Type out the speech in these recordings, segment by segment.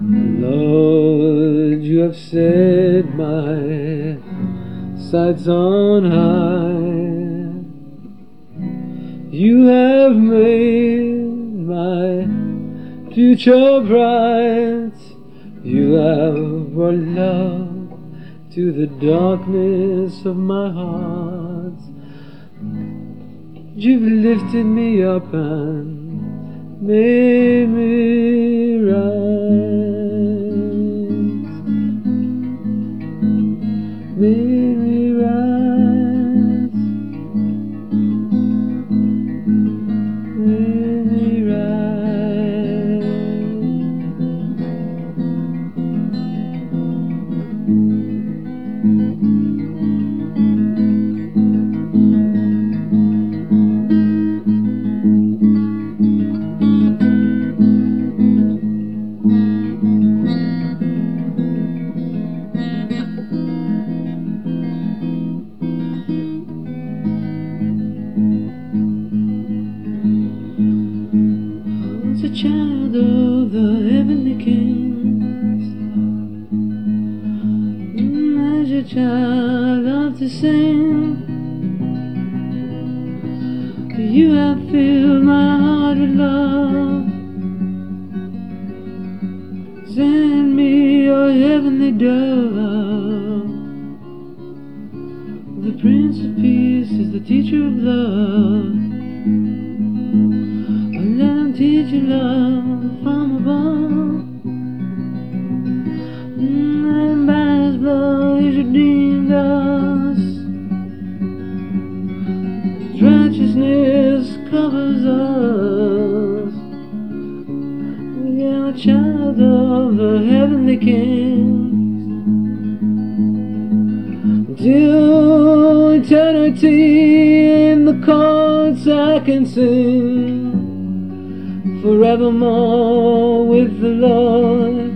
Lord, you have set my sights on high. You have made my future bright. You have brought love to the darkness of my heart. You've lifted me up and made me rise. Child, love to sing. You have filled my heart with love. Send me your heavenly dove. The Prince of Peace is the teacher of love. Let him teach you love from above. His righteousness covers us. We are a child of the heavenly King. Till eternity in the chords I can sing forevermore with the Lord.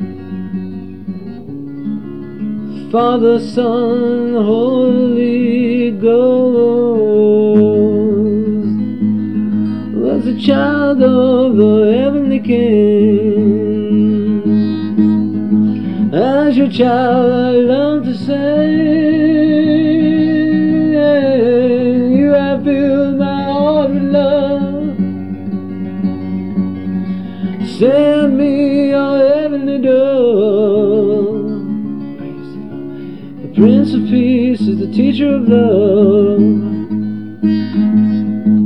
Father, Son, Holy Ghost. Was a child of the heavenly King. As your child, I love to say, The Prince of Peace is the teacher of love.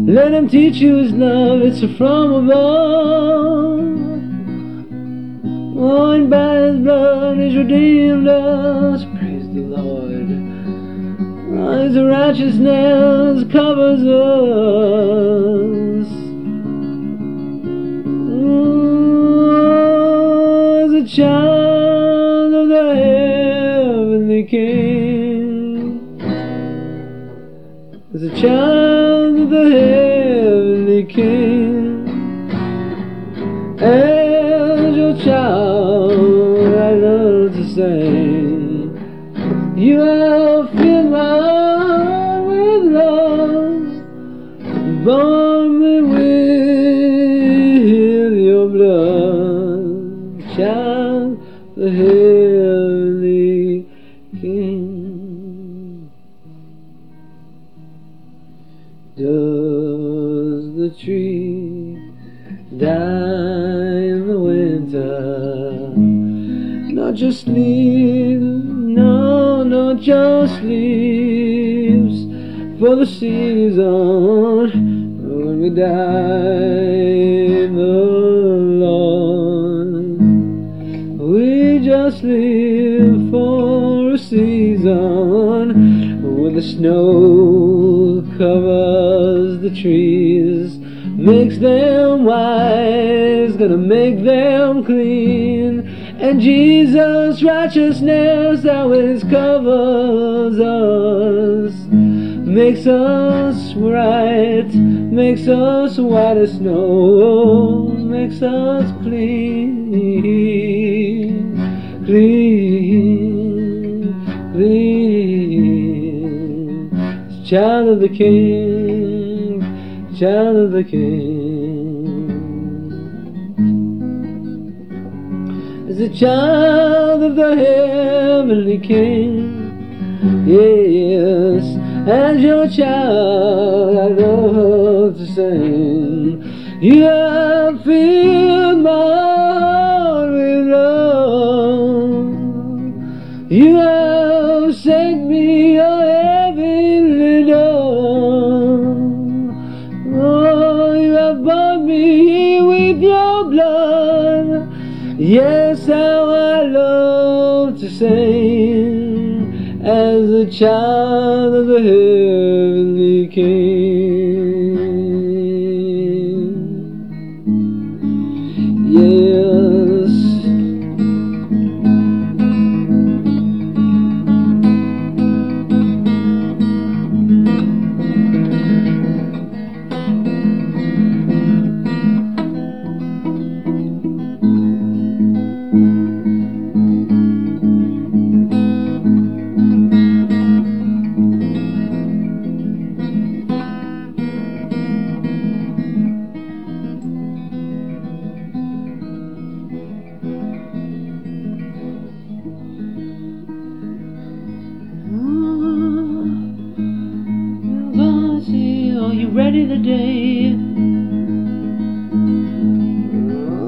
Let him teach you his love, it's from above. And by his blood he's redeemed us. Praise the Lord. His righteousness covers us. Oh, child As a child Does the tree die in the winter? Not just leaves, no, not just leaves for the season when we die Lord. We just live for a season when the snow covers the trees, makes them wise, gonna make them clean. And Jesus' righteousness always covers us, makes us right, makes us white as snow, makes us clean, clean, clean. Child of the King, child of the King. as a child of the heavenly King. Yes, as your child, I love to sing. You Yes, how I love to sing as a child of the heavenly King. Today?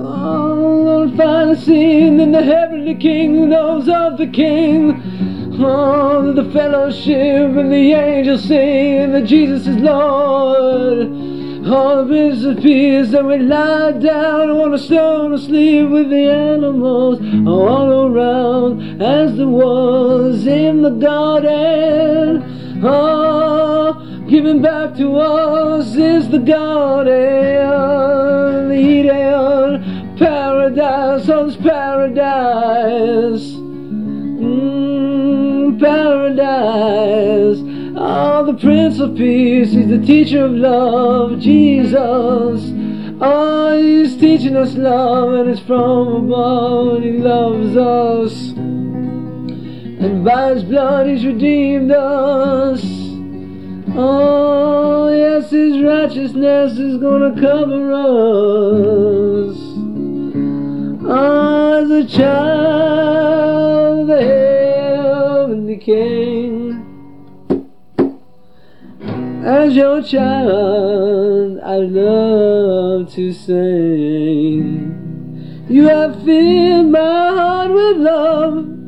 Oh, Lord, find seen in the heavenly kingdoms of the King. Oh, the fellowship and the angels sing that Jesus is Lord. All the Prince of Peace that we lie down on a stone to sleep with the animals all around as there was in the garden. Oh, giving back to us is the garden, Eden, paradise, this paradise. Mm, paradise. Oh, the Prince of Peace, He's the teacher of love, Jesus. Oh, He's teaching us love, and it's from above, and He loves us. And by His blood He's redeemed us. Oh, yes, His righteousness is gonna cover us. Oh, as a child the heavenly King. As your child, I love to sing. You have filled my heart with love.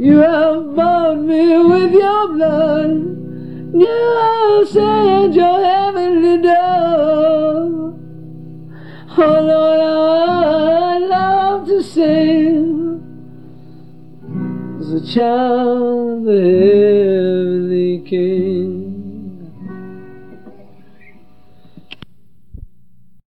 You have bought me with your blood. You have sent your heavenly dove. Oh Lord, I love to sing as a child of the heavenly King.